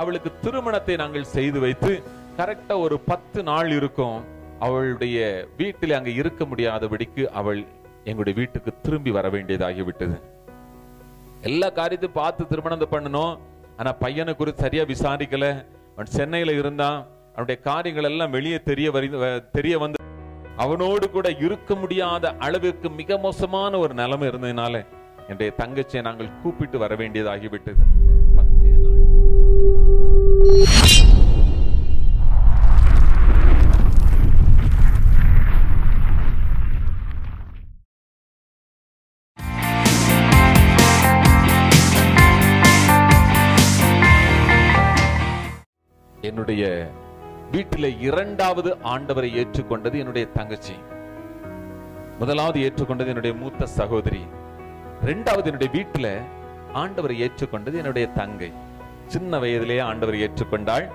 அவளுக்கு திருமணத்தை நாங்கள் செய்து வைத்து கரெக்டா ஒரு பத்து நாள் இருக்கும். அவளுடைய வீட்டில் அங்க இருக்க முடியாதபடிக்கு அவள் எங்களுடைய வீட்டுக்கு திரும்பி வர வேண்டியதாகிவிட்டது. எல்லா காரியத்தையும் பார்த்து திருமணம் பண்ணணும். ஆனா பையனை குறித்து சரியா விசாரிக்கல. அவன் சென்னையில இருந்தான். அவனுடைய காரியங்கள் எல்லாம் வெளியே தெரிய வரி தெரிய வந்து அவனோடு கூட இருக்க முடியாத அளவுக்கு மிக மோசமான ஒரு நிலைமை இருந்ததுனால என்னுடைய தங்கச்சியை நாங்கள் கூப்பிட்டு வர வேண்டியதாகிவிட்டது. என்னுடைய வீட்டில் இரண்டாவது ஆண்டவரை ஏற்றுக்கொண்டது என்னுடைய தங்கச்சி. முதலாவது ஏற்றுக்கொண்டது என்னுடைய மூத்த சகோதரி. இரண்டாவது என்னுடைய வீட்டில் ஆண்டவரை ஏற்றுக்கொண்டது என்னுடைய தங்கை. சின்ன வயதிலேயே ஆண்டவர் ஏற்றுக்கொண்டாள்.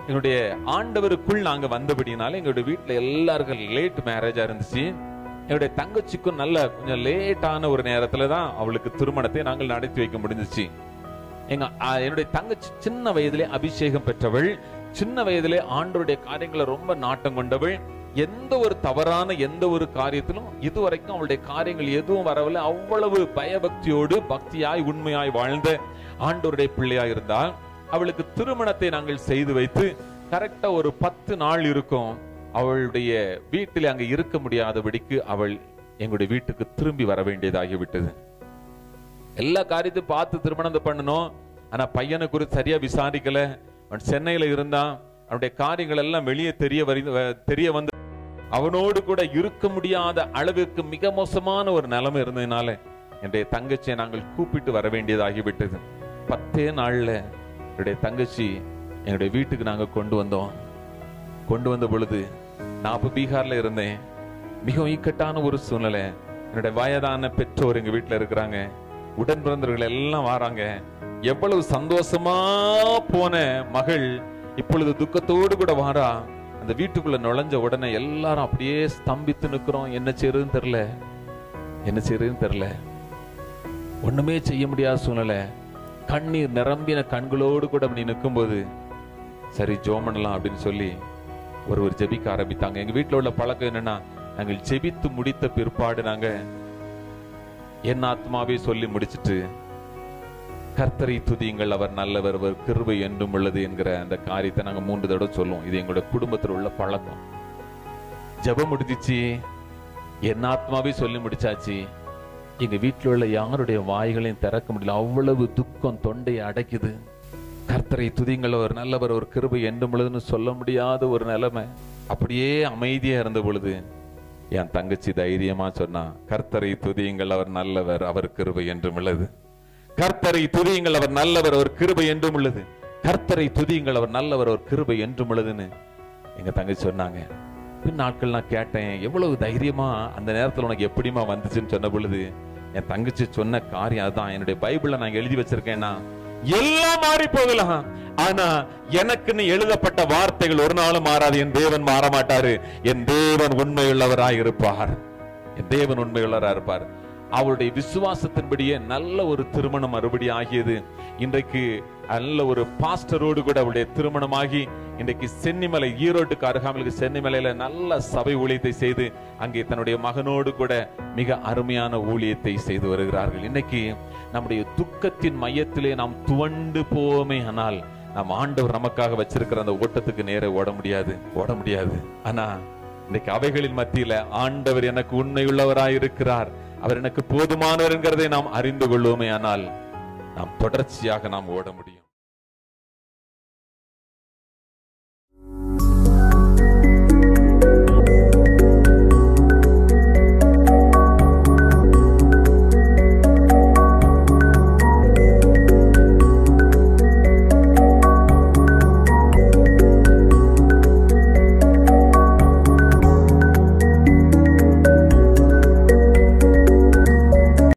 எங்களுடைய ஆண்டவருக்குள் நாங்க வந்தபடினால எங்களுடைய வீட்டுல எல்லாருக்கும் லேட் மேரேஜாக இருந்துச்சு. என்னுடைய தங்கச்சிக்கும் நல்ல கொஞ்சம் லேட்டான ஒரு நேரத்துல தான் அவளுக்கு திருமணத்தை நாங்கள் நடத்தி வைக்க முடிஞ்சிச்சு. எங்க என்னுடைய தங்கச்சி சின்ன வயதிலே அபிஷேகம் பெற்றவள். சின்ன வயதிலே ஆண்டவருடைய காரியங்களை ரொம்ப நாட்டம் கொண்டவள். எந்த ஒரு தவறான எந்த ஒரு காரியத்திலும் இதுவரைக்கும் அவளுடைய காரியங்கள் எதுவும் வரவில்லை. அவ்வளவு பயபக்தியோடு பக்தியாய் உண்மையாய் வாழ்ந்த ஆண்டோருடைய பிள்ளையா இருந்தால் அவளுக்கு திருமணத்தை நாங்கள் செய்து வைத்து கரெக்டா ஒரு பத்து நாள் இருக்கும். அவளுடைய வீட்டில் அங்க இருக்க முடியாதபடிக்கு அவள் எங்களுடைய வீட்டுக்கு திரும்பி வர வேண்டியதாகிவிட்டது. எல்லா காரியத்தையும் பார்த்து திருமணம் பண்ணணும். ஆனா பையனை குறித்து சரியா விசாரிக்கல. அவன் சென்னையில இருந்தான். அவனுடைய காரியங்கள் எல்லாம் வெளியே தெரிய வரி தெரிய வந்து அவனோடு கூட இருக்க முடியாத அளவுக்கு மிக மோசமான ஒரு நிலைமை இருந்ததுனால என்னுடைய தங்கச்சியை நாங்கள் கூப்பிட்டு வர வேண்டியதாகிவிட்டது. பத்தே நாள்ல என்னுடைய தங்கச்சி என்னுடைய வீட்டுக்கு நாங்க கொண்டு வந்தோம். கொண்டு வந்த பொழுது நான் அப்ப பீகார்ல இருந்தேன். மிகவும் இக்கட்டான ஒரு சூழ்நிலை. என்னுடைய வயதான பெற்றோர் எங்க வீட்டுல இருக்கிறாங்க. உடன் பிறந்தவர்கள் எல்லாம் வராங்க. எவ்வளவு சந்தோஷமா போன மகள் இப்பொழுது துக்கத்தோடு கூட வாரா. அந்த வீட்டுக்குள்ள நுழைஞ்ச உடனே எல்லாரும் அப்படியே ஸ்தம்பித்து நிக்கிறோம் என்ன செய்யறதுன்னு தெரியல. என்ன செய்யறதுன்னு தெரியல. ஒண்ணுமே செய்ய முடியாத சூழ்நிலை. கண்ணீர் நிரம்பின கண்களோடு கூட அப்படி நிற்கும்போது சரி ஜோம் பண்ணலாம் அப்படின்னு சொல்லி ஒருவர் ஜெபிக்க ஆரம்பித்தாங்க. எங்க வீட்டில் உள்ள பழக்கம் என்னன்னா நாங்கள் ஜெபித்து முடித்த பிற்பாடு நாங்க என் ஆத்மாவே சொல்லி முடிச்சிட்டு கர்த்தரை துதியுங்கள் அவர் நல்லவர் அவர் கிருபை என்றும் உள்ளது என்கிற அந்த காரியத்தை நாங்கள் மூன்று தடவை சொல்லுவோம். இது எங்களுடைய குடும்பத்தில் உள்ள பழக்கம். ஜெபம் முடிஞ்சிச்சு. என் ஆத்மாவே சொல்லி முடிச்சாச்சு. எங்க வீட்டில் உள்ள யாருடைய வாய்களையும் திறக்க முடியல. அவ்வளவு துக்கம் தொண்டையை அடைக்குது. கர்த்தரை துதிங்கள் ஒரு நல்லவர் ஒரு கிருபை என்றும் பொழுதுன்னு சொல்ல முடியாத ஒரு நிலைமை. அப்படியே அமைதியா இருந்த பொழுது என் தங்கச்சி தைரியமா சொன்னா கர்த்தரை துதியுங்கள் அவர் நல்லவர் அவர் கிருபை என்றும் உள்ளது. கர்த்தரை துதியுங்கள் அவர் நல்லவர் அவர் கிருபை என்றும் உள்ளது. கர்த்தரை துதியுங்கள் அவர் நல்லவர் அவர் கிருபை என்றும் உள்ளதுன்னு எங்க தங்கச்சி சொன்னாங்க. பின் நாட்கள் நான் கேட்டேன்? எவ்வளவு தைரியமா அந்த நேரத்தில் உனக்கு எப்படிமா வந்துச்சுன்னு சொன்ன பொழுது என் தங்கச்சி சொன்ன காரியம் அதுதான். என்னுடைய பைபிள்ல நான் எழுதி வச்சிருக்கேன்னா எல்லாம் மாறி போகலாம் ஆனா எனக்குன்னு எழுதப்பட்ட வார்த்தைகள் ஒரு நாளும் மாறாது. என் தேவன் மாற மாட்டாரு என் தேவன் உண்மையுள்ளவராய் இருப்பார் என் தேவன் உண்மையுள்ளவராய் இருப்பார். அவருடைய விசுவாசத்தின்படியே நல்ல ஒரு திருமணம் மறுபடி ஆகியது. இன்றைக்கு நல்ல ஒரு பாஸ்டரோடு கூட அவருடைய திருமணமாகி இன்றைக்கு சென்னிமலை ஈரோட்டுக்கு அருகாமலுக்கு சென்னிமலையில நல்ல சபை ஊழியத்தை செய்து அங்கே தன்னுடைய மகனோடு கூட மிக அருமையான ஊழியத்தை செய்து வருகிறார்கள். இன்னைக்கு நம்முடைய துக்கத்தின் மையத்திலே நாம் துவண்டு போவோமே ஆனால் நாம் ஆண்டவர் நமக்காக வச்சிருக்கிற அந்த ஓட்டத்துக்கு நேரே ஓட முடியாது ஓட முடியாது. ஆனா இன்னைக்கு அவைகளின் மத்தியில ஆண்டவர் எனக்கு உண்மையுள்ளவராய் இருக்கிறார் அவர் எனக்கு போதுமானவர் என்கிறதை நாம் அறிந்து கொள்வோமே ஆனால் நாம் தொடர்ச்சியாக நாம் ஓட முடியும்.